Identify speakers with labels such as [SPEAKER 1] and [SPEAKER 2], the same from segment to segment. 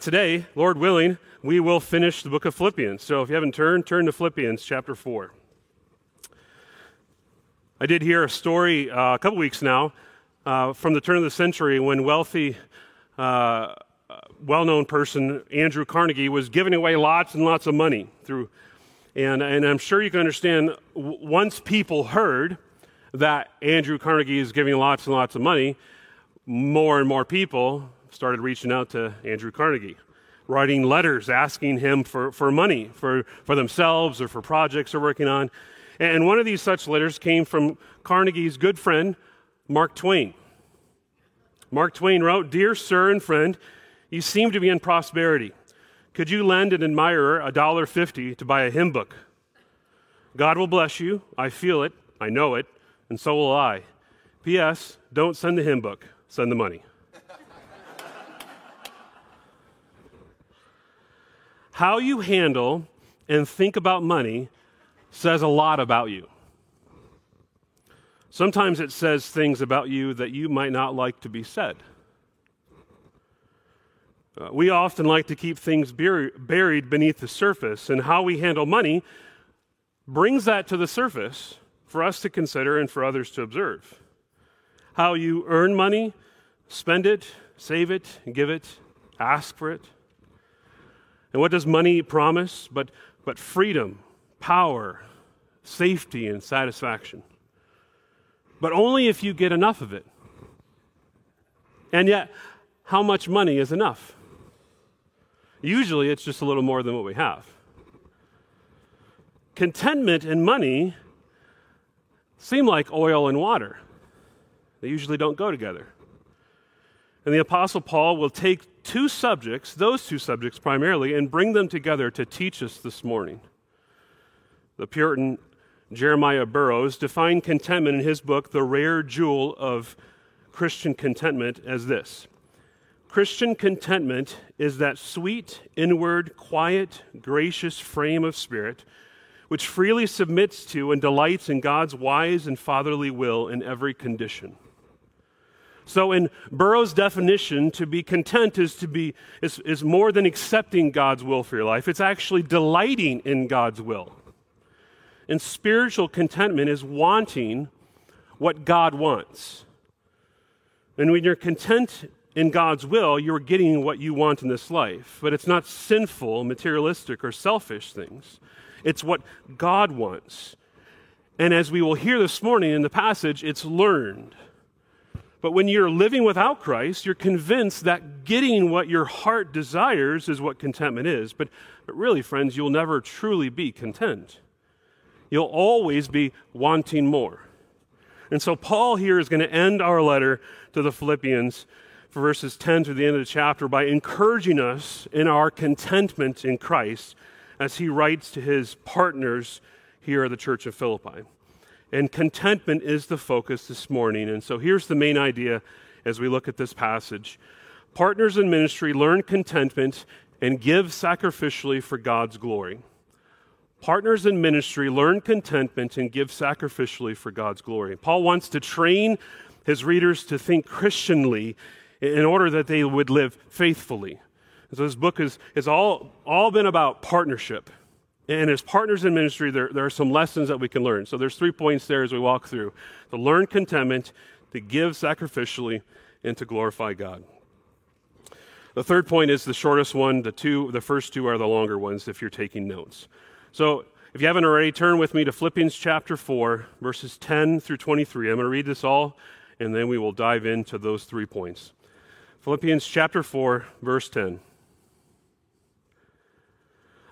[SPEAKER 1] Today, Lord willing, we will finish the book of Philippians. So if you haven't turned, turn to Philippians chapter 4. I did hear a story uh, a couple weeks now uh, from the turn of the century when wealthy, uh, well known person Andrew Carnegie was giving away lots and lots of money through. And, and I'm sure you can understand once people heard that Andrew Carnegie is giving lots and lots of money, more and more people started reaching out to Andrew Carnegie, writing letters asking him for, for money for, for themselves or for projects they're working on. And one of these such letters came from Carnegie's good friend, Mark Twain. Mark Twain wrote Dear sir and friend, you seem to be in prosperity. Could you lend an admirer a dollar fifty to buy a hymn book? God will bless you. I feel it. I know it. And so will I. P.S. Don't send the hymn book, send the money. How you handle and think about money says a lot about you. Sometimes it says things about you that you might not like to be said. Uh, we often like to keep things bur- buried beneath the surface, and how we handle money brings that to the surface for us to consider and for others to observe. How you earn money, spend it, save it, give it, ask for it. And what does money promise? But, but freedom, power, safety, and satisfaction. But only if you get enough of it. And yet, how much money is enough? Usually, it's just a little more than what we have. Contentment and money seem like oil and water, they usually don't go together. And the Apostle Paul will take two subjects, those two subjects primarily, and bring them together to teach us this morning. The Puritan Jeremiah Burroughs defined contentment in his book, The Rare Jewel of Christian Contentment, as this Christian contentment is that sweet, inward, quiet, gracious frame of spirit which freely submits to and delights in God's wise and fatherly will in every condition. So, in Burroughs' definition, to be content is to be is, is more than accepting God's will for your life. It's actually delighting in God's will. And spiritual contentment is wanting what God wants. And when you're content in God's will, you're getting what you want in this life. But it's not sinful, materialistic, or selfish things. It's what God wants. And as we will hear this morning in the passage, it's learned. But when you're living without Christ, you're convinced that getting what your heart desires is what contentment is. But, but really, friends, you'll never truly be content. You'll always be wanting more. And so, Paul here is going to end our letter to the Philippians for verses 10 to the end of the chapter by encouraging us in our contentment in Christ as he writes to his partners here at the church of Philippi. And contentment is the focus this morning. And so here's the main idea as we look at this passage Partners in ministry learn contentment and give sacrificially for God's glory. Partners in ministry learn contentment and give sacrificially for God's glory. Paul wants to train his readers to think Christianly in order that they would live faithfully. So this book has, has all, all been about partnership. And as partners in ministry, there, there are some lessons that we can learn. So there's three points there as we walk through. To learn contentment, to give sacrificially, and to glorify God. The third point is the shortest one. The two, the first two are the longer ones if you're taking notes. So if you haven't already, turn with me to Philippians chapter 4, verses 10 through 23. I'm going to read this all, and then we will dive into those three points. Philippians chapter 4, verse 10.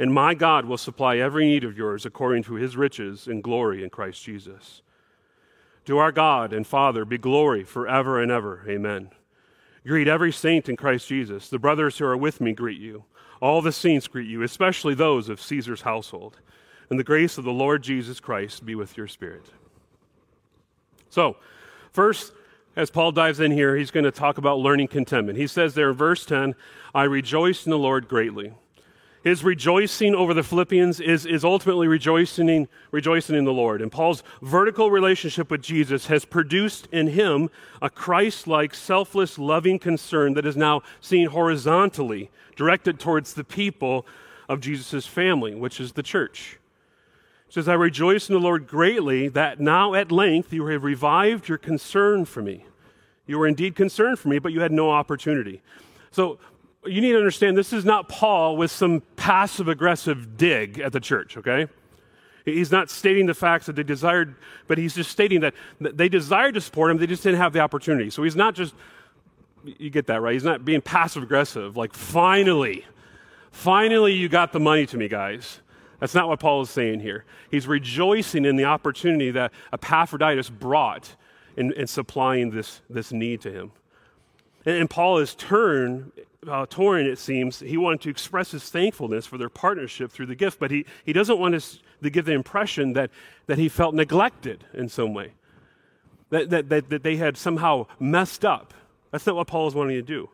[SPEAKER 1] And my God will supply every need of yours according to his riches and glory in Christ Jesus. To our God and Father be glory forever and ever. Amen. Greet every saint in Christ Jesus. The brothers who are with me greet you. All the saints greet you, especially those of Caesar's household. And the grace of the Lord Jesus Christ be with your spirit. So, first, as Paul dives in here, he's going to talk about learning contentment. He says there in verse 10, I rejoice in the Lord greatly. His rejoicing over the Philippians is, is ultimately rejoicing, rejoicing in the Lord. And Paul's vertical relationship with Jesus has produced in him a Christ like, selfless, loving concern that is now seen horizontally, directed towards the people of Jesus' family, which is the church. He says, I rejoice in the Lord greatly that now at length you have revived your concern for me. You were indeed concerned for me, but you had no opportunity. So you need to understand this is not Paul with some passive aggressive dig at the church, okay? He's not stating the facts that they desired, but he's just stating that they desired to support him, they just didn't have the opportunity. So he's not just, you get that, right? He's not being passive aggressive, like, finally, finally you got the money to me, guys. That's not what Paul is saying here. He's rejoicing in the opportunity that Epaphroditus brought in, in supplying this, this need to him. And, and Paul is turned uh, Torin, it seems, he wanted to express his thankfulness for their partnership through the gift, but he, he doesn't want us to give the impression that, that he felt neglected in some way, that, that, that, that they had somehow messed up. That's not what Paul is wanting to do.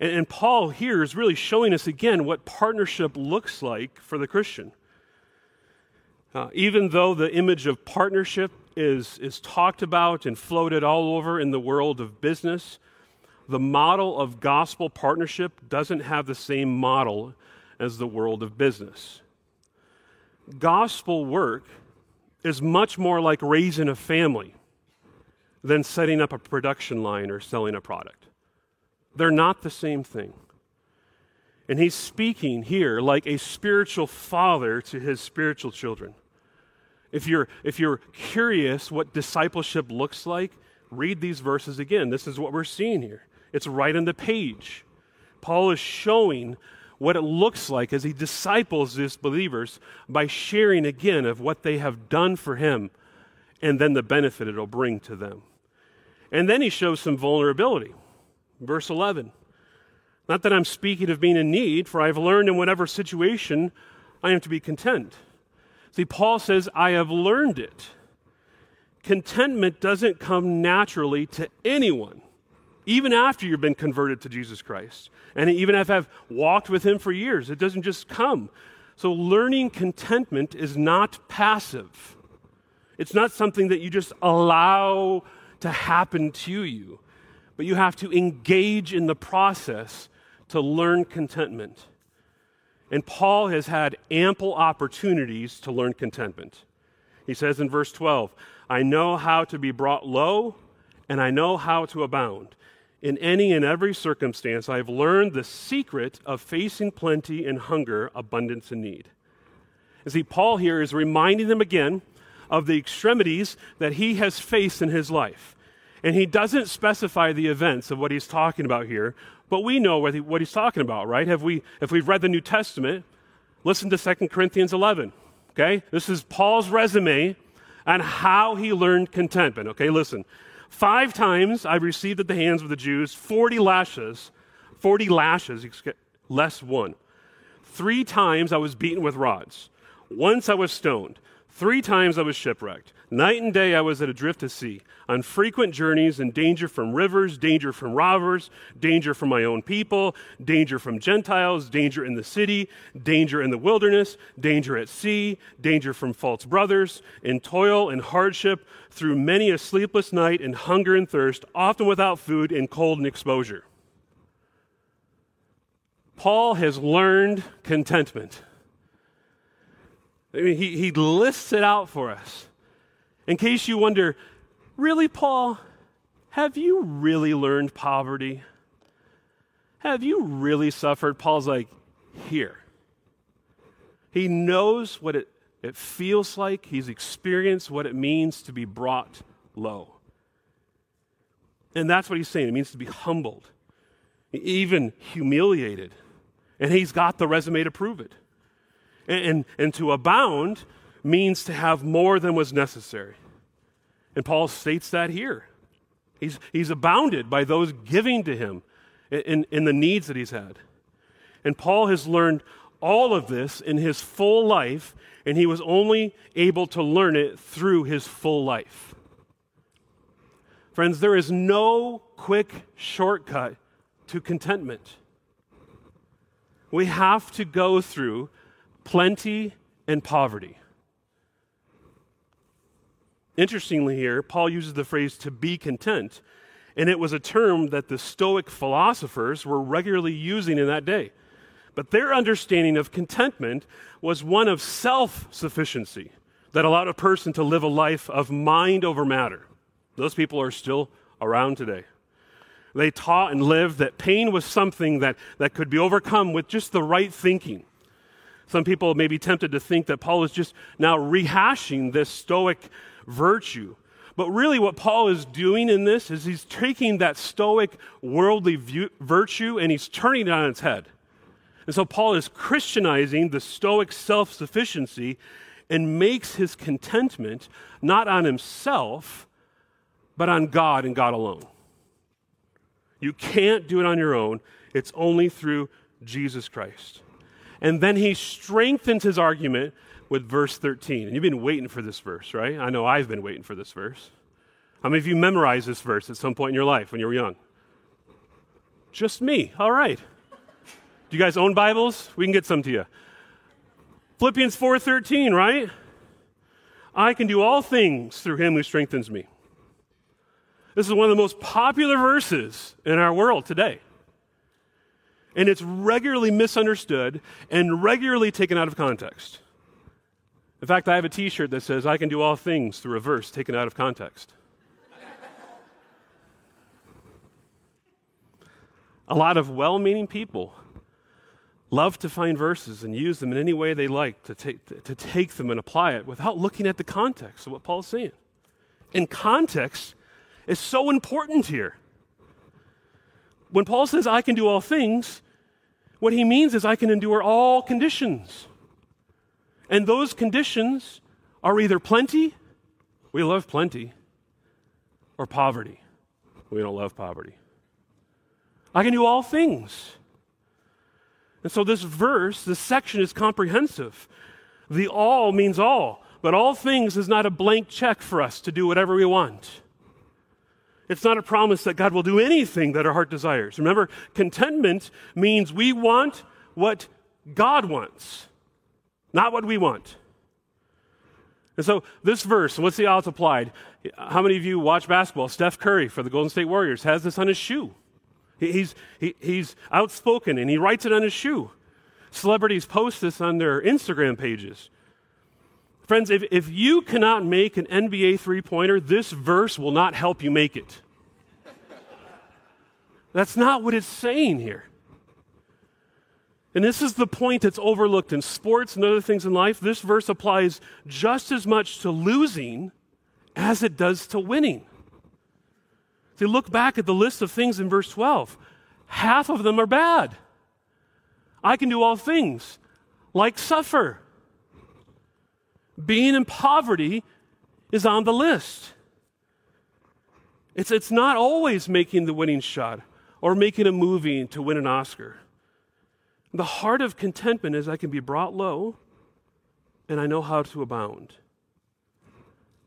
[SPEAKER 1] And, and Paul here is really showing us again what partnership looks like for the Christian. Uh, even though the image of partnership is, is talked about and floated all over in the world of business, the model of gospel partnership doesn't have the same model as the world of business. Gospel work is much more like raising a family than setting up a production line or selling a product. They're not the same thing. And he's speaking here like a spiritual father to his spiritual children. If you're, if you're curious what discipleship looks like, read these verses again. This is what we're seeing here. It's right on the page. Paul is showing what it looks like as he disciples these believers by sharing again of what they have done for him and then the benefit it'll bring to them. And then he shows some vulnerability. Verse 11 Not that I'm speaking of being in need, for I've learned in whatever situation I am to be content. See, Paul says, I have learned it. Contentment doesn't come naturally to anyone even after you've been converted to Jesus Christ. And even if I've walked with Him for years, it doesn't just come. So, learning contentment is not passive, it's not something that you just allow to happen to you, but you have to engage in the process to learn contentment. And Paul has had ample opportunities to learn contentment. He says in verse 12, I know how to be brought low, and I know how to abound. In any and every circumstance, I have learned the secret of facing plenty and hunger, abundance and need. And see, Paul here is reminding them again of the extremities that he has faced in his life. And he doesn't specify the events of what he's talking about here, but we know what, he, what he's talking about, right? Have we, if we've read the New Testament, listen to 2 Corinthians 11, okay? This is Paul's resume on how he learned contentment, okay? Listen, Five times I received at the hands of the Jews 40 lashes, 40 lashes, less one. Three times I was beaten with rods. Once I was stoned. Three times I was shipwrecked. Night and day I was at adrift at sea, on frequent journeys in danger from rivers, danger from robbers, danger from my own people, danger from Gentiles, danger in the city, danger in the wilderness, danger at sea, danger from false brothers, in toil and hardship, through many a sleepless night, in hunger and thirst, often without food, in cold and exposure. Paul has learned contentment. I mean, he, he lists it out for us. In case you wonder, really, Paul, have you really learned poverty? Have you really suffered? Paul's like, here. He knows what it, it feels like, he's experienced what it means to be brought low. And that's what he's saying. It means to be humbled, even humiliated. And he's got the resume to prove it. And, and, and to abound means to have more than was necessary. And Paul states that here. He's, he's abounded by those giving to him in, in the needs that he's had. And Paul has learned all of this in his full life, and he was only able to learn it through his full life. Friends, there is no quick shortcut to contentment. We have to go through plenty and poverty. Interestingly, here, Paul uses the phrase to be content, and it was a term that the Stoic philosophers were regularly using in that day. But their understanding of contentment was one of self sufficiency that allowed a person to live a life of mind over matter. Those people are still around today. They taught and lived that pain was something that, that could be overcome with just the right thinking. Some people may be tempted to think that Paul is just now rehashing this Stoic virtue. But really, what Paul is doing in this is he's taking that Stoic worldly view, virtue and he's turning it on its head. And so Paul is Christianizing the Stoic self sufficiency and makes his contentment not on himself, but on God and God alone. You can't do it on your own, it's only through Jesus Christ. And then he strengthens his argument with verse 13. And you've been waiting for this verse, right? I know I've been waiting for this verse. How many of you memorized this verse at some point in your life when you were young? Just me. All right. Do you guys own Bibles? We can get some to you. Philippians 4:13, right? I can do all things through him who strengthens me. This is one of the most popular verses in our world today. And it's regularly misunderstood and regularly taken out of context. In fact, I have a t shirt that says, I can do all things through a verse taken out of context. a lot of well meaning people love to find verses and use them in any way they like to take, to take them and apply it without looking at the context of what Paul's saying. And context is so important here. When Paul says, I can do all things, what he means is I can endure all conditions. And those conditions are either plenty, we love plenty, or poverty. We don't love poverty. I can do all things. And so this verse, this section is comprehensive. The all means all, but all things is not a blank check for us to do whatever we want. It's not a promise that God will do anything that our heart desires. Remember, contentment means we want what God wants, not what we want. And so, this verse, see how it's applied. How many of you watch basketball? Steph Curry for the Golden State Warriors has this on his shoe. He's, he, he's outspoken and he writes it on his shoe. Celebrities post this on their Instagram pages. Friends, if, if you cannot make an NBA three pointer, this verse will not help you make it. That's not what it's saying here. And this is the point that's overlooked in sports and other things in life. This verse applies just as much to losing as it does to winning. See, look back at the list of things in verse 12. Half of them are bad. I can do all things, like suffer. Being in poverty is on the list. It's, it's not always making the winning shot or making a movie to win an Oscar. The heart of contentment is I can be brought low and I know how to abound.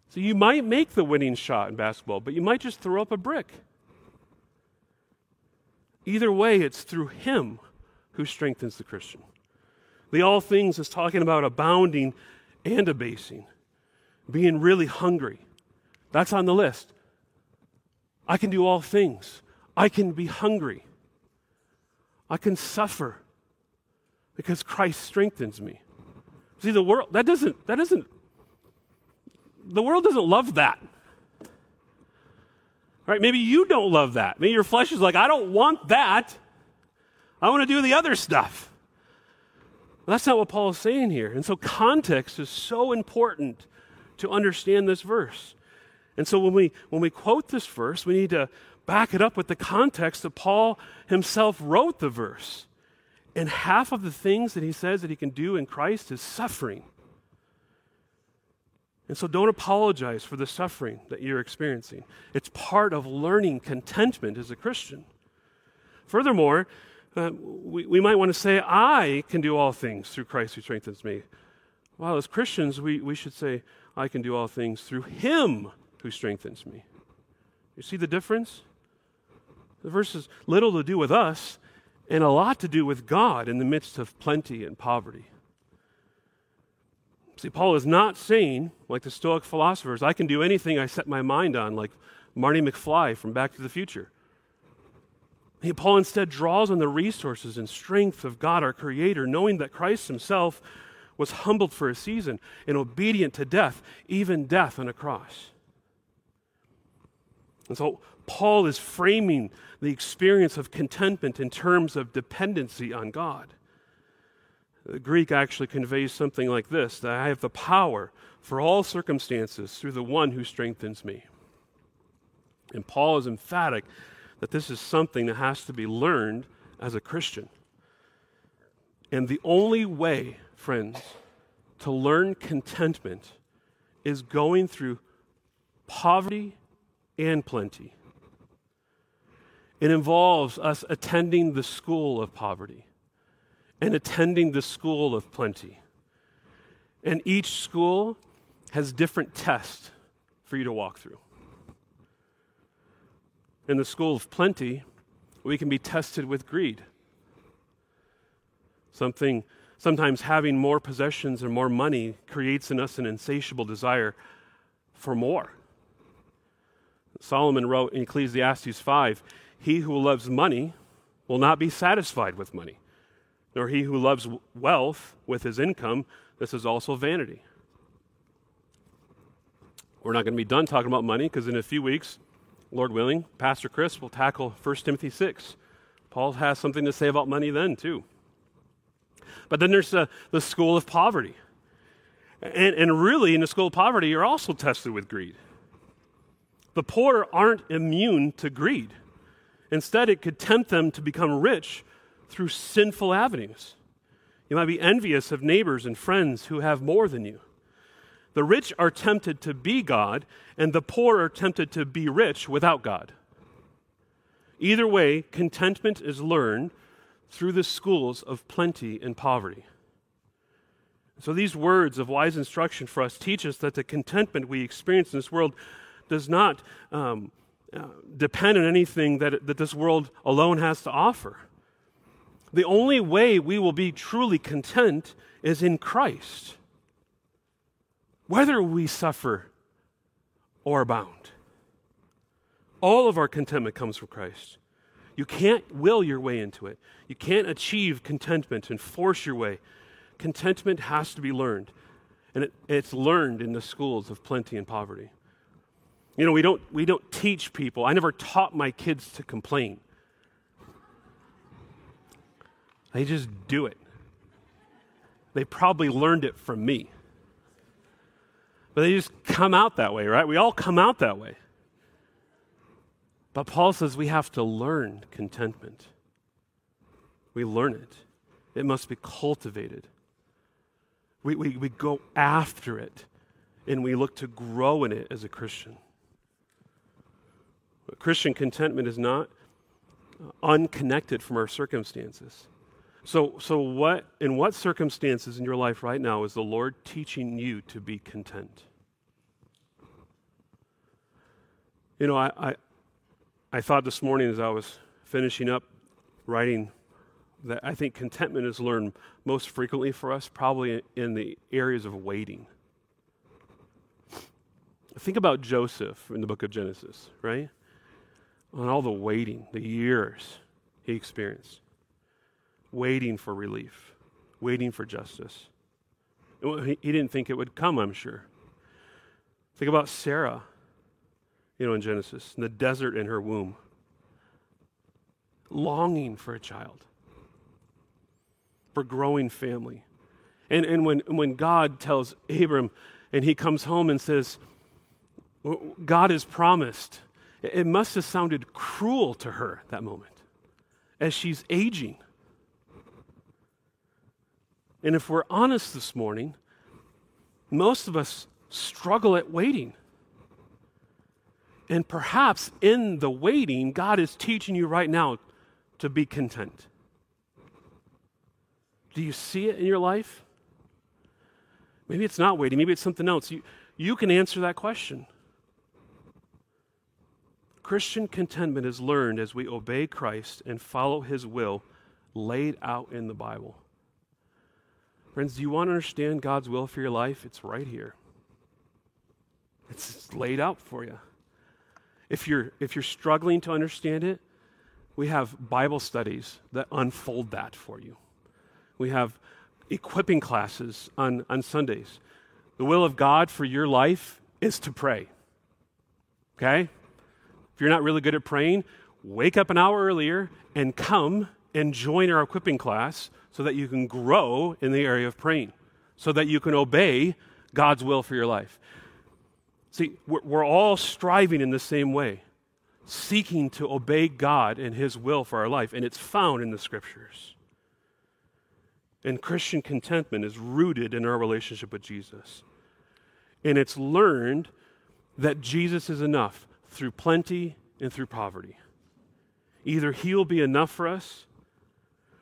[SPEAKER 1] So you might make the winning shot in basketball, but you might just throw up a brick. Either way, it's through Him who strengthens the Christian. The all things is talking about abounding and abasing, being really hungry. That's on the list. I can do all things. I can be hungry. I can suffer because Christ strengthens me. See, the world, that doesn't, that doesn't, the world doesn't love that. Right? Maybe you don't love that. Maybe your flesh is like, I don't want that. I want to do the other stuff. Well, that's not what Paul is saying here. And so context is so important to understand this verse. And so when we when we quote this verse, we need to back it up with the context that Paul himself wrote the verse. And half of the things that he says that he can do in Christ is suffering. And so don't apologize for the suffering that you're experiencing. It's part of learning contentment as a Christian. Furthermore, uh, we, we might want to say, I can do all things through Christ who strengthens me. Well, as Christians, we, we should say, I can do all things through Him who strengthens me. You see the difference? The verse has little to do with us and a lot to do with God in the midst of plenty and poverty. See, Paul is not saying, like the Stoic philosophers, I can do anything I set my mind on, like Marty McFly from Back to the Future. Paul instead draws on the resources and strength of God, our Creator, knowing that Christ Himself was humbled for a season and obedient to death, even death on a cross. And so Paul is framing the experience of contentment in terms of dependency on God. The Greek actually conveys something like this that I have the power for all circumstances through the one who strengthens me. And Paul is emphatic that this is something that has to be learned as a Christian. And the only way, friends, to learn contentment is going through poverty and plenty. It involves us attending the school of poverty and attending the school of plenty. And each school has different tests for you to walk through in the school of plenty, we can be tested with greed. Something, sometimes having more possessions and more money creates in us an insatiable desire for more. Solomon wrote in Ecclesiastes 5 He who loves money will not be satisfied with money, nor he who loves wealth with his income. This is also vanity. We're not going to be done talking about money because in a few weeks, Lord willing, Pastor Chris will tackle 1 Timothy 6. Paul has something to say about money then, too. But then there's the, the school of poverty. And, and really, in the school of poverty, you're also tested with greed. The poor aren't immune to greed. Instead, it could tempt them to become rich through sinful avenues. You might be envious of neighbors and friends who have more than you. The rich are tempted to be God, and the poor are tempted to be rich without God. Either way, contentment is learned through the schools of plenty and poverty. So, these words of wise instruction for us teach us that the contentment we experience in this world does not um, depend on anything that, that this world alone has to offer. The only way we will be truly content is in Christ whether we suffer or abound. All of our contentment comes from Christ. You can't will your way into it. You can't achieve contentment and force your way. Contentment has to be learned, and it, it's learned in the schools of plenty and poverty. You know, we don't, we don't teach people. I never taught my kids to complain. They just do it. They probably learned it from me. But they just come out that way, right? We all come out that way. But Paul says we have to learn contentment. We learn it, it must be cultivated. We, we, we go after it and we look to grow in it as a Christian. Christian contentment is not unconnected from our circumstances. So, so what, in what circumstances in your life right now is the Lord teaching you to be content? You know, I, I, I thought this morning as I was finishing up writing that I think contentment is learned most frequently for us, probably in the areas of waiting. Think about Joseph in the book of Genesis, right? On all the waiting, the years he experienced waiting for relief, waiting for justice. He didn't think it would come, I'm sure. Think about Sarah, you know, in Genesis, in the desert in her womb, longing for a child, for growing family, And, and when, when God tells Abram, and he comes home and says, God has promised, it must have sounded cruel to her that moment as she's aging. And if we're honest this morning, most of us struggle at waiting. And perhaps in the waiting, God is teaching you right now to be content. Do you see it in your life? Maybe it's not waiting, maybe it's something else. You, you can answer that question. Christian contentment is learned as we obey Christ and follow his will laid out in the Bible. Friends, do you want to understand God's will for your life? It's right here. It's laid out for you. If you're, if you're struggling to understand it, we have Bible studies that unfold that for you. We have equipping classes on, on Sundays. The will of God for your life is to pray. Okay? You're not really good at praying, wake up an hour earlier and come and join our equipping class so that you can grow in the area of praying, so that you can obey God's will for your life. See, we're, we're all striving in the same way, seeking to obey God and His will for our life, and it's found in the Scriptures. And Christian contentment is rooted in our relationship with Jesus. And it's learned that Jesus is enough through plenty and through poverty. Either He'll be enough for us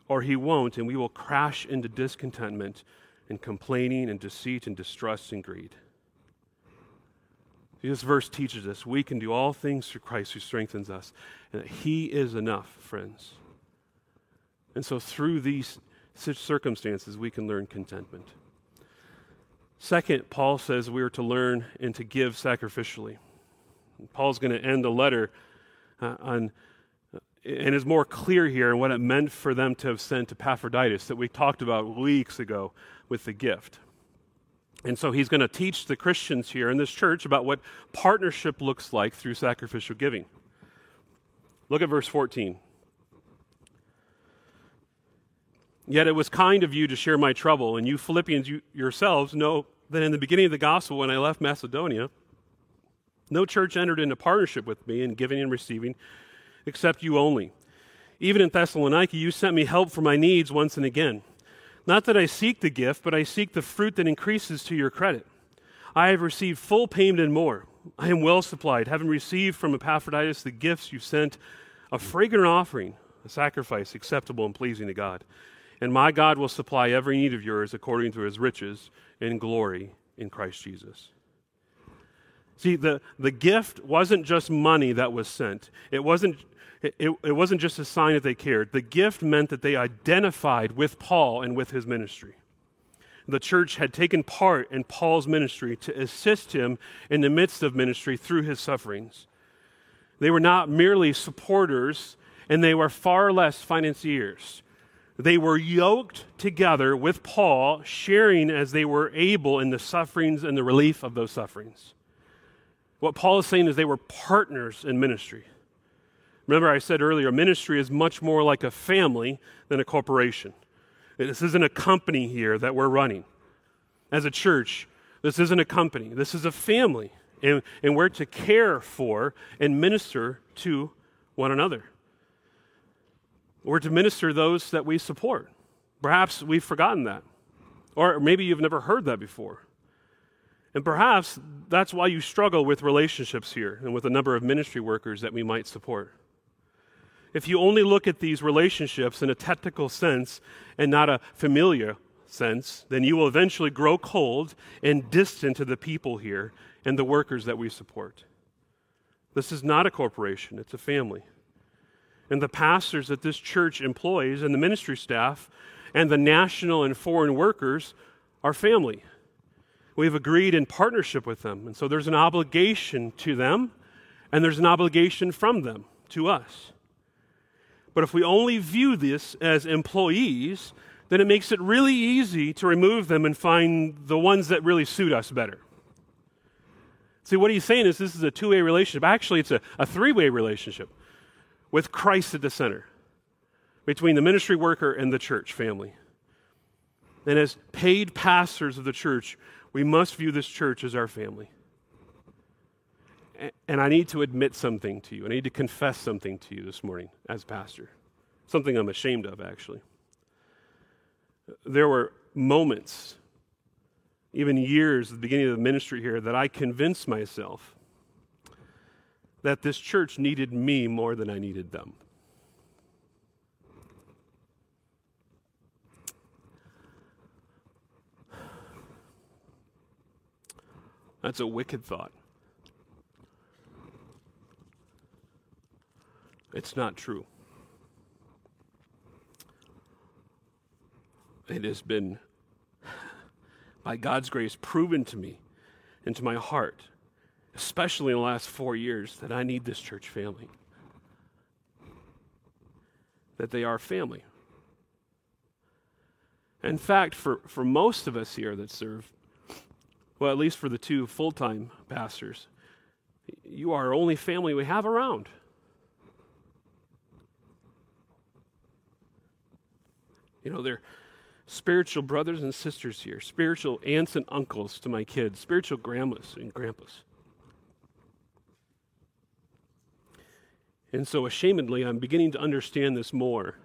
[SPEAKER 1] or he won't, and we will crash into discontentment and complaining and deceit and distrust and greed. This verse teaches us we can do all things through Christ who strengthens us, and that He is enough, friends. And so, through these circumstances, we can learn contentment. Second, Paul says we are to learn and to give sacrificially. Paul's going to end the letter uh, on and is more clear here in what it meant for them to have sent Epaphroditus that we talked about weeks ago with the gift. And so he's going to teach the Christians here in this church about what partnership looks like through sacrificial giving. Look at verse 14. Yet it was kind of you to share my trouble, and you Philippians you, yourselves know that in the beginning of the gospel, when I left Macedonia, no church entered into partnership with me in giving and receiving except you only. Even in Thessalonica, you sent me help for my needs once and again. Not that I seek the gift, but I seek the fruit that increases to your credit. I have received full payment and more. I am well supplied, having received from Epaphroditus the gifts you sent, a fragrant offering, a sacrifice acceptable and pleasing to God. And my God will supply every need of yours according to his riches in glory in Christ Jesus. See, the, the gift wasn't just money that was sent. It wasn't, it, it, wasn't just a sign that they cared. The gift meant that they identified with Paul and with his ministry. The church had taken part in Paul's ministry to assist him in the midst of ministry through his sufferings. They were not merely supporters, and they were far less financiers. They were yoked together with Paul, sharing as they were able in the sufferings and the relief of those sufferings. What Paul is saying is they were partners in ministry. Remember, I said earlier, ministry is much more like a family than a corporation. This isn't a company here that we're running. As a church, this isn't a company, this is a family. And, and we're to care for and minister to one another. We're to minister those that we support. Perhaps we've forgotten that. Or maybe you've never heard that before. And perhaps that's why you struggle with relationships here and with a number of ministry workers that we might support. If you only look at these relationships in a technical sense and not a familiar sense, then you will eventually grow cold and distant to the people here and the workers that we support. This is not a corporation, it's a family. And the pastors that this church employs and the ministry staff and the national and foreign workers are family. We've agreed in partnership with them. And so there's an obligation to them, and there's an obligation from them to us. But if we only view this as employees, then it makes it really easy to remove them and find the ones that really suit us better. See, what he's saying is this is a two way relationship. Actually, it's a, a three way relationship with Christ at the center between the ministry worker and the church family. And as paid pastors of the church, we must view this church as our family. And I need to admit something to you. I need to confess something to you this morning as pastor. Something I'm ashamed of, actually. There were moments, even years at the beginning of the ministry here, that I convinced myself that this church needed me more than I needed them. That's a wicked thought. It's not true. It has been, by God's grace, proven to me and to my heart, especially in the last four years, that I need this church family. That they are family. In fact, for, for most of us here that serve, well, at least for the two full time pastors, you are our only family we have around. You know, they're spiritual brothers and sisters here, spiritual aunts and uncles to my kids, spiritual grandmas and grandpas. And so, ashamedly, I'm beginning to understand this more.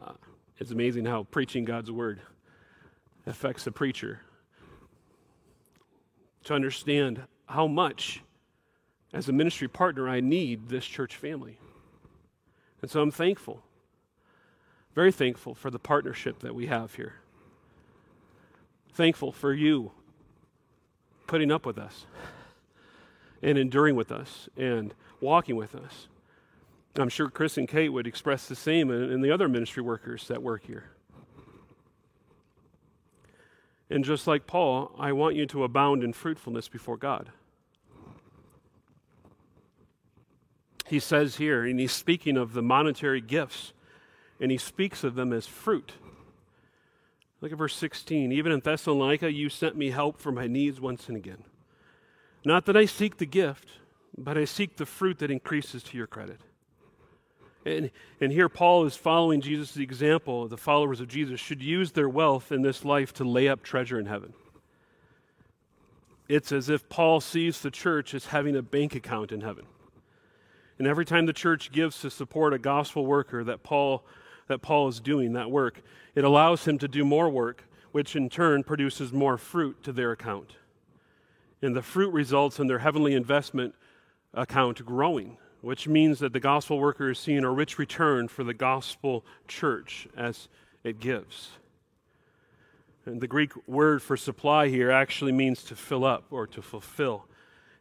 [SPEAKER 1] Uh, it's amazing how preaching God's word affects the preacher. To understand how much, as a ministry partner, I need this church family. And so I'm thankful very thankful for the partnership that we have here. Thankful for you putting up with us and enduring with us and walking with us. I'm sure Chris and Kate would express the same and the other ministry workers that work here. And just like Paul, I want you to abound in fruitfulness before God. He says here, and he's speaking of the monetary gifts and he speaks of them as fruit. Look at verse 16. Even in Thessalonica, you sent me help for my needs once and again. Not that I seek the gift, but I seek the fruit that increases to your credit. And, and here Paul is following Jesus' example. The followers of Jesus should use their wealth in this life to lay up treasure in heaven. It's as if Paul sees the church as having a bank account in heaven. And every time the church gives to support a gospel worker that Paul that Paul is doing, that work, it allows him to do more work, which in turn produces more fruit to their account. And the fruit results in their heavenly investment account growing, which means that the gospel worker is seeing a rich return for the gospel church as it gives. And the Greek word for supply here actually means to fill up or to fulfill.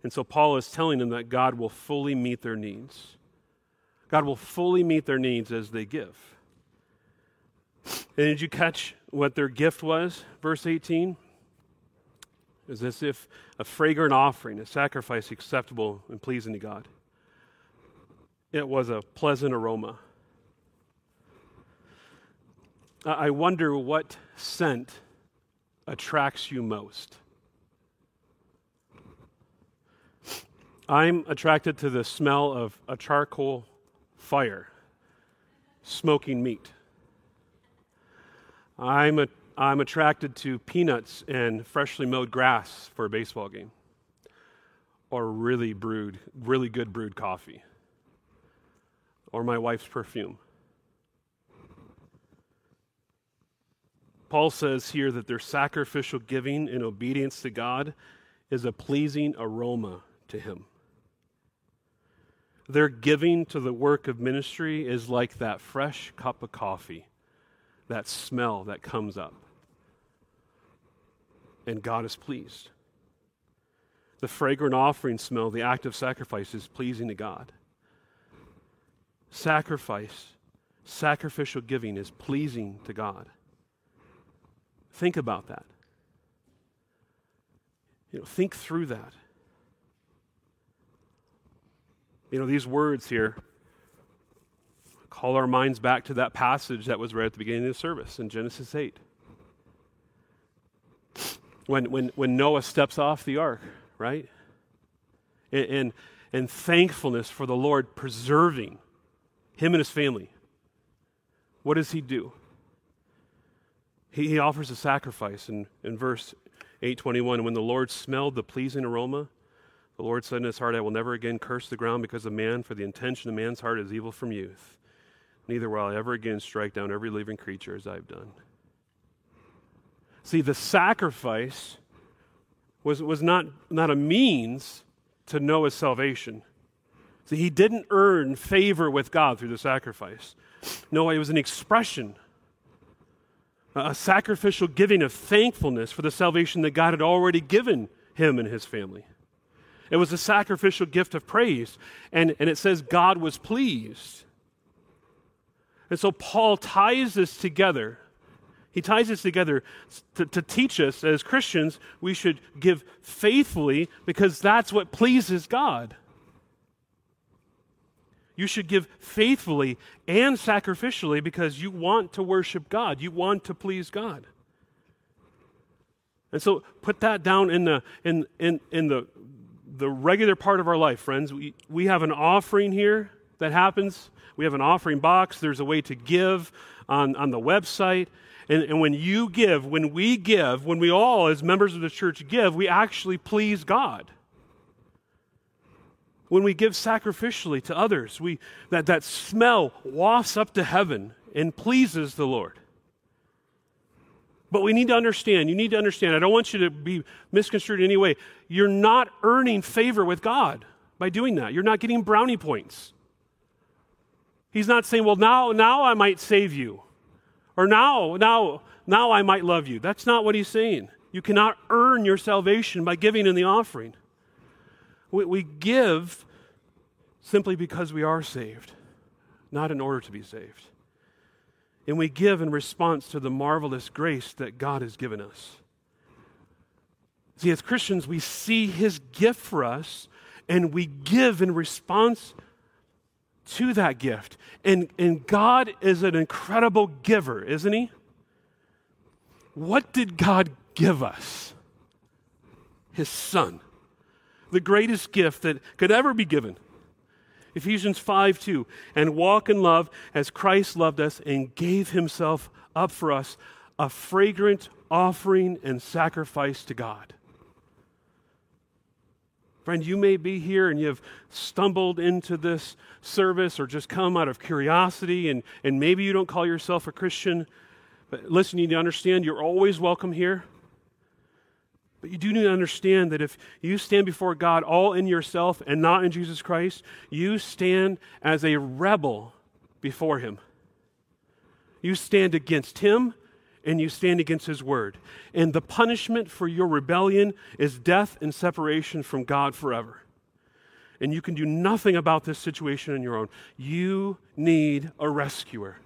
[SPEAKER 1] And so Paul is telling them that God will fully meet their needs. God will fully meet their needs as they give. And did you catch what their gift was? Verse 18 is as if a fragrant offering, a sacrifice acceptable and pleasing to God. It was a pleasant aroma. I wonder what scent attracts you most. I'm attracted to the smell of a charcoal fire, smoking meat. I'm, a, I'm attracted to peanuts and freshly mowed grass for a baseball game, or really brewed, really good brewed coffee, or my wife's perfume. Paul says here that their sacrificial giving in obedience to God is a pleasing aroma to Him. Their giving to the work of ministry is like that fresh cup of coffee that smell that comes up. And God is pleased. The fragrant offering smell, the act of sacrifice, is pleasing to God. Sacrifice, sacrificial giving is pleasing to God. Think about that. You know, think through that. You know, these words here call our minds back to that passage that was read at the beginning of the service in Genesis 8. When, when, when Noah steps off the ark, right? And, and, and thankfulness for the Lord preserving him and his family. What does he do? He, he offers a sacrifice in, in verse 821. When the Lord smelled the pleasing aroma, the Lord said in his heart, I will never again curse the ground because of man, for the intention of man's heart is evil from youth. Neither will I ever again strike down every living creature as I've done. See, the sacrifice was, was not, not a means to Noah's salvation. See, he didn't earn favor with God through the sacrifice. No, it was an expression, a sacrificial giving of thankfulness for the salvation that God had already given him and his family. It was a sacrificial gift of praise. And, and it says God was pleased. And so Paul ties this together. He ties this together to, to, teach us as Christians we should give faithfully because that's what pleases God. You should give faithfully and sacrificially because you want to worship God. You want to please God. And so put that down in the, in, in, in the, the regular part of our life, friends. We, we have an offering here that happens we have an offering box. There's a way to give on, on the website. And, and when you give, when we give, when we all, as members of the church, give, we actually please God. When we give sacrificially to others, we, that, that smell wafts up to heaven and pleases the Lord. But we need to understand, you need to understand, I don't want you to be misconstrued in any way. You're not earning favor with God by doing that. You're not getting brownie points. He's not saying, well, now, now I might save you. Or now, now, now I might love you. That's not what he's saying. You cannot earn your salvation by giving in the offering. We, we give simply because we are saved, not in order to be saved. And we give in response to the marvelous grace that God has given us. See, as Christians, we see his gift for us and we give in response to that gift. And, and God is an incredible giver, isn't He? What did God give us? His Son, the greatest gift that could ever be given. Ephesians 5 2, and walk in love as Christ loved us and gave himself up for us, a fragrant offering and sacrifice to God. Friend, you may be here and you've stumbled into this service or just come out of curiosity, and, and maybe you don't call yourself a Christian. But listen, you need to understand you're always welcome here. But you do need to understand that if you stand before God all in yourself and not in Jesus Christ, you stand as a rebel before Him. You stand against Him and you stand against his word. And the punishment for your rebellion is death and separation from God forever. And you can do nothing about this situation on your own. You need a rescuer.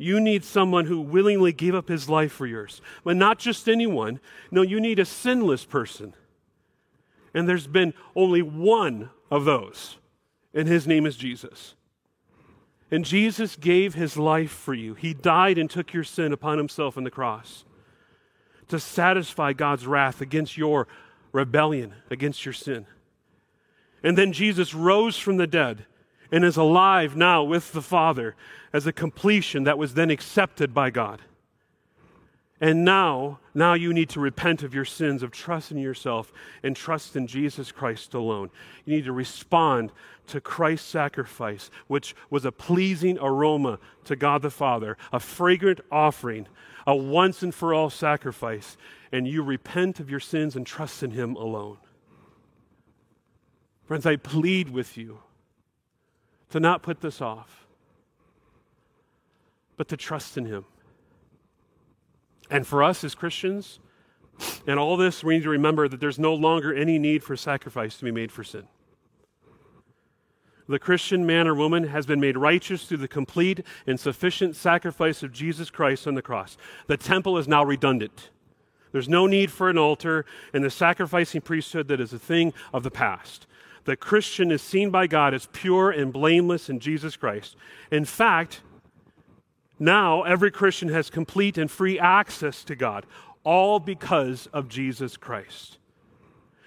[SPEAKER 1] You need someone who willingly gave up his life for yours. But not just anyone. No, you need a sinless person. And there's been only one of those, and his name is Jesus. And Jesus gave his life for you. He died and took your sin upon himself on the cross to satisfy God's wrath against your rebellion, against your sin. And then Jesus rose from the dead and is alive now with the Father as a completion that was then accepted by God. And now, now you need to repent of your sins, of trust in yourself and trust in Jesus Christ alone. You need to respond to Christ's sacrifice, which was a pleasing aroma to God the Father, a fragrant offering, a once and for all sacrifice. And you repent of your sins and trust in Him alone. Friends, I plead with you to not put this off, but to trust in Him. And for us as Christians, and all this, we need to remember that there's no longer any need for sacrifice to be made for sin. The Christian man or woman has been made righteous through the complete and sufficient sacrifice of Jesus Christ on the cross. The temple is now redundant. There's no need for an altar and the sacrificing priesthood that is a thing of the past. The Christian is seen by God as pure and blameless in Jesus Christ. In fact, now, every Christian has complete and free access to God, all because of Jesus Christ.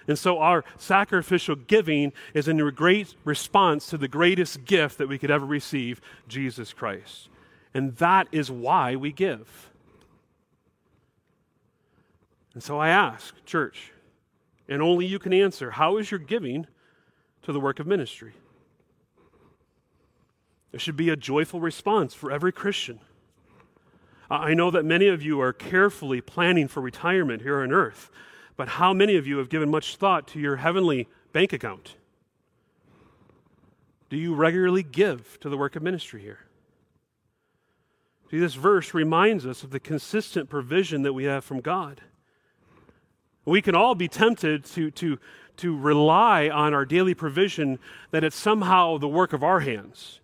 [SPEAKER 1] And so, our sacrificial giving is in great response to the greatest gift that we could ever receive Jesus Christ. And that is why we give. And so I ask, church, and only you can answer how is your giving to the work of ministry? There should be a joyful response for every Christian. I know that many of you are carefully planning for retirement here on earth, but how many of you have given much thought to your heavenly bank account? Do you regularly give to the work of ministry here? See, this verse reminds us of the consistent provision that we have from God. We can all be tempted to, to, to rely on our daily provision that it's somehow the work of our hands.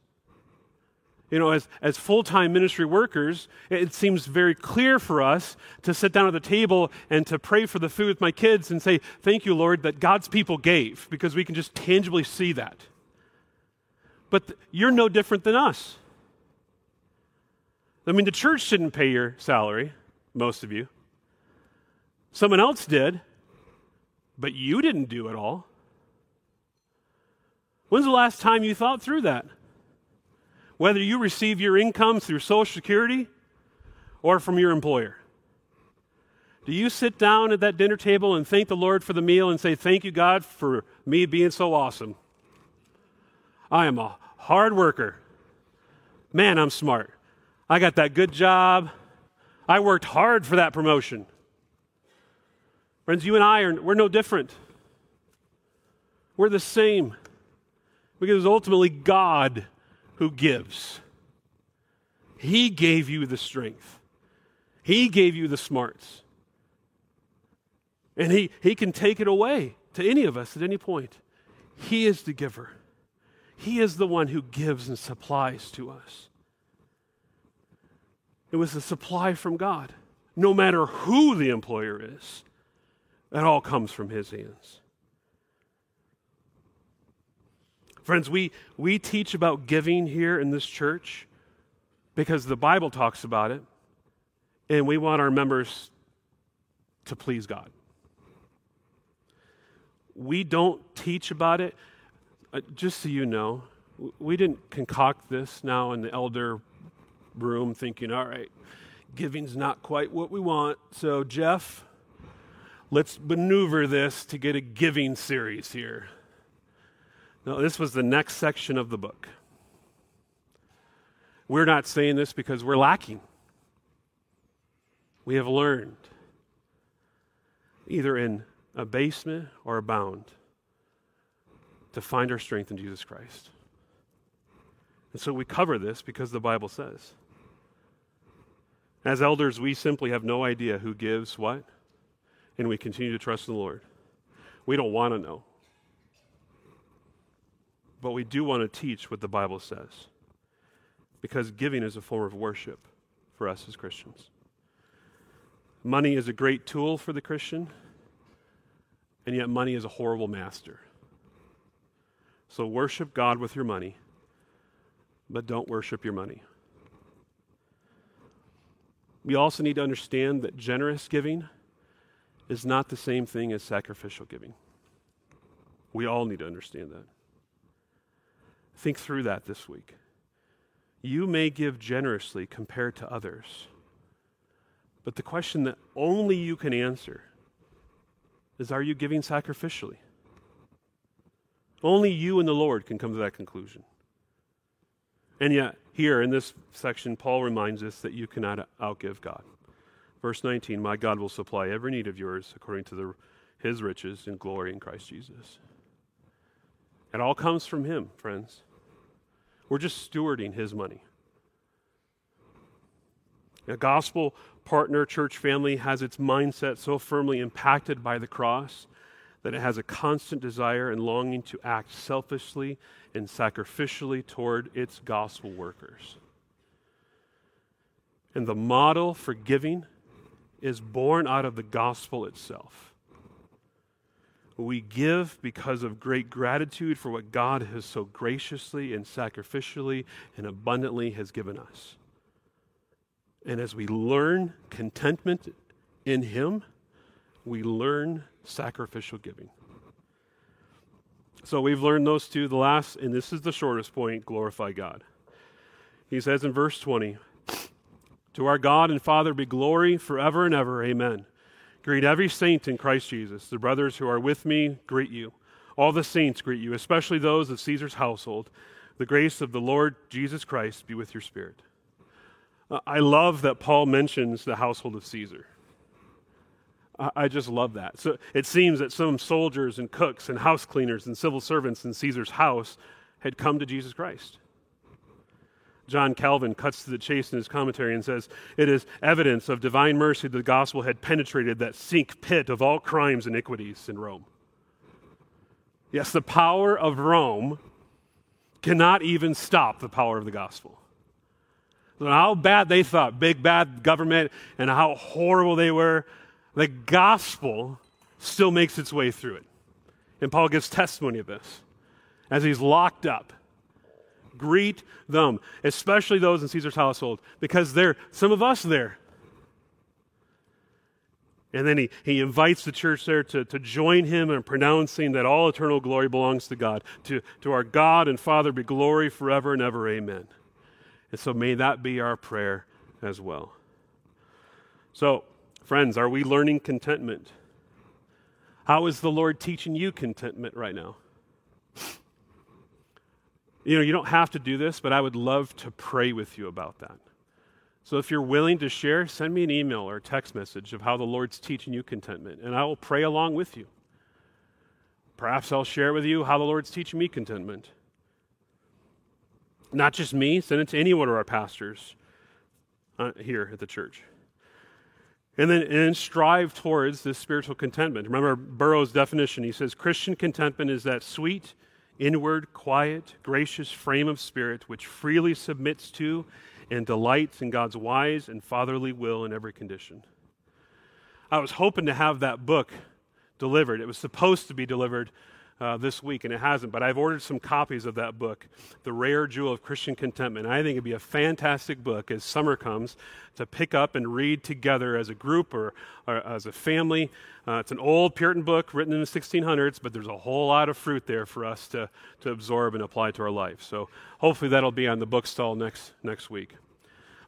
[SPEAKER 1] You know, as, as full time ministry workers, it seems very clear for us to sit down at the table and to pray for the food with my kids and say, Thank you, Lord, that God's people gave, because we can just tangibly see that. But th- you're no different than us. I mean, the church didn't pay your salary, most of you. Someone else did, but you didn't do it all. When's the last time you thought through that? Whether you receive your income through Social Security or from your employer. Do you sit down at that dinner table and thank the Lord for the meal and say, Thank you, God, for me being so awesome? I am a hard worker. Man, I'm smart. I got that good job. I worked hard for that promotion. Friends, you and I are we're no different. We're the same. Because it's ultimately God who gives. He gave you the strength. He gave you the smarts. And he, he can take it away to any of us at any point. He is the giver. He is the one who gives and supplies to us. It was a supply from God, no matter who the employer is. That all comes from his hands. Friends, we, we teach about giving here in this church because the Bible talks about it, and we want our members to please God. We don't teach about it. Uh, just so you know, we didn't concoct this now in the elder room thinking, all right, giving's not quite what we want. So, Jeff, let's maneuver this to get a giving series here. No, this was the next section of the book. We're not saying this because we're lacking. We have learned, either in abasement or abound, to find our strength in Jesus Christ. And so we cover this because the Bible says. As elders, we simply have no idea who gives what and we continue to trust the Lord. We don't want to know. But we do want to teach what the Bible says. Because giving is a form of worship for us as Christians. Money is a great tool for the Christian, and yet money is a horrible master. So worship God with your money, but don't worship your money. We also need to understand that generous giving is not the same thing as sacrificial giving. We all need to understand that. Think through that this week. You may give generously compared to others, but the question that only you can answer is are you giving sacrificially? Only you and the Lord can come to that conclusion. And yet, here in this section, Paul reminds us that you cannot outgive God. Verse 19 My God will supply every need of yours according to the, his riches and glory in Christ Jesus. It all comes from him, friends. We're just stewarding his money. A gospel partner church family has its mindset so firmly impacted by the cross that it has a constant desire and longing to act selfishly and sacrificially toward its gospel workers. And the model for giving is born out of the gospel itself. We give because of great gratitude for what God has so graciously and sacrificially and abundantly has given us. And as we learn contentment in Him, we learn sacrificial giving. So we've learned those two. The last, and this is the shortest point glorify God. He says in verse 20, to our God and Father be glory forever and ever. Amen. Greet every saint in Christ Jesus. The brothers who are with me greet you. All the saints greet you, especially those of Caesar's household. The grace of the Lord Jesus Christ be with your spirit. I love that Paul mentions the household of Caesar. I just love that. So it seems that some soldiers and cooks and house cleaners and civil servants in Caesar's house had come to Jesus Christ. John Calvin cuts to the chase in his commentary and says, It is evidence of divine mercy that the gospel had penetrated that sink pit of all crimes and iniquities in Rome. Yes, the power of Rome cannot even stop the power of the gospel. How bad they thought, big bad government, and how horrible they were, the gospel still makes its way through it. And Paul gives testimony of this as he's locked up greet them, especially those in Caesar's household, because they're some of us there. And then he, he invites the church there to, to join him in pronouncing that all eternal glory belongs to God. To, to our God and Father be glory forever and ever. Amen. And so may that be our prayer as well. So, friends, are we learning contentment? How is the Lord teaching you contentment right now? You know, you don't have to do this, but I would love to pray with you about that. So if you're willing to share, send me an email or text message of how the Lord's teaching you contentment, and I will pray along with you. Perhaps I'll share with you how the Lord's teaching me contentment. Not just me, send it to any one of our pastors uh, here at the church. And then, and then strive towards this spiritual contentment. Remember Burroughs' definition. He says Christian contentment is that sweet, inward, quiet, gracious frame of spirit which freely submits to and delights in God's wise and fatherly will in every condition. I was hoping to have that book delivered. It was supposed to be delivered uh, this week, and it hasn't. But I've ordered some copies of that book, The Rare Jewel of Christian Contentment. I think it'd be a fantastic book as summer comes to pick up and read together as a group or, or as a family. Uh, it's an old Puritan book written in the 1600s, but there's a whole lot of fruit there for us to, to absorb and apply to our life. So hopefully that'll be on the bookstall next, next week.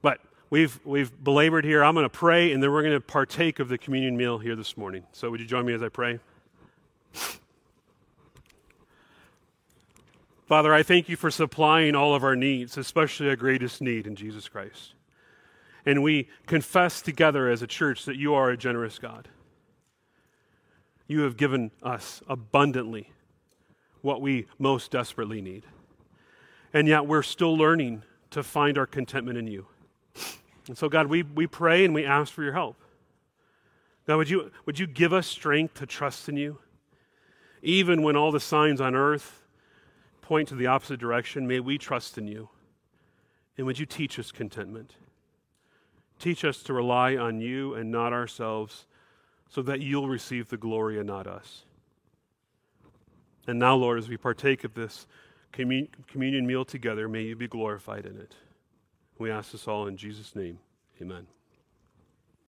[SPEAKER 1] But we've, we've belabored here. I'm going to pray, and then we're going to partake of the communion meal here this morning. So would you join me as I pray? Father, I thank you for supplying all of our needs, especially our greatest need in Jesus Christ. And we confess together as a church that you are a generous God. You have given us abundantly what we most desperately need. And yet we're still learning to find our contentment in you. And so, God, we, we pray and we ask for your help. God, would you, would you give us strength to trust in you? Even when all the signs on earth point to the opposite direction, may we trust in you. And would you teach us contentment? Teach us to rely on you and not ourselves, so that you'll receive the glory and not us. And now, Lord, as we partake of this communion meal together, may you be glorified in it. We ask this all in Jesus' name. Amen.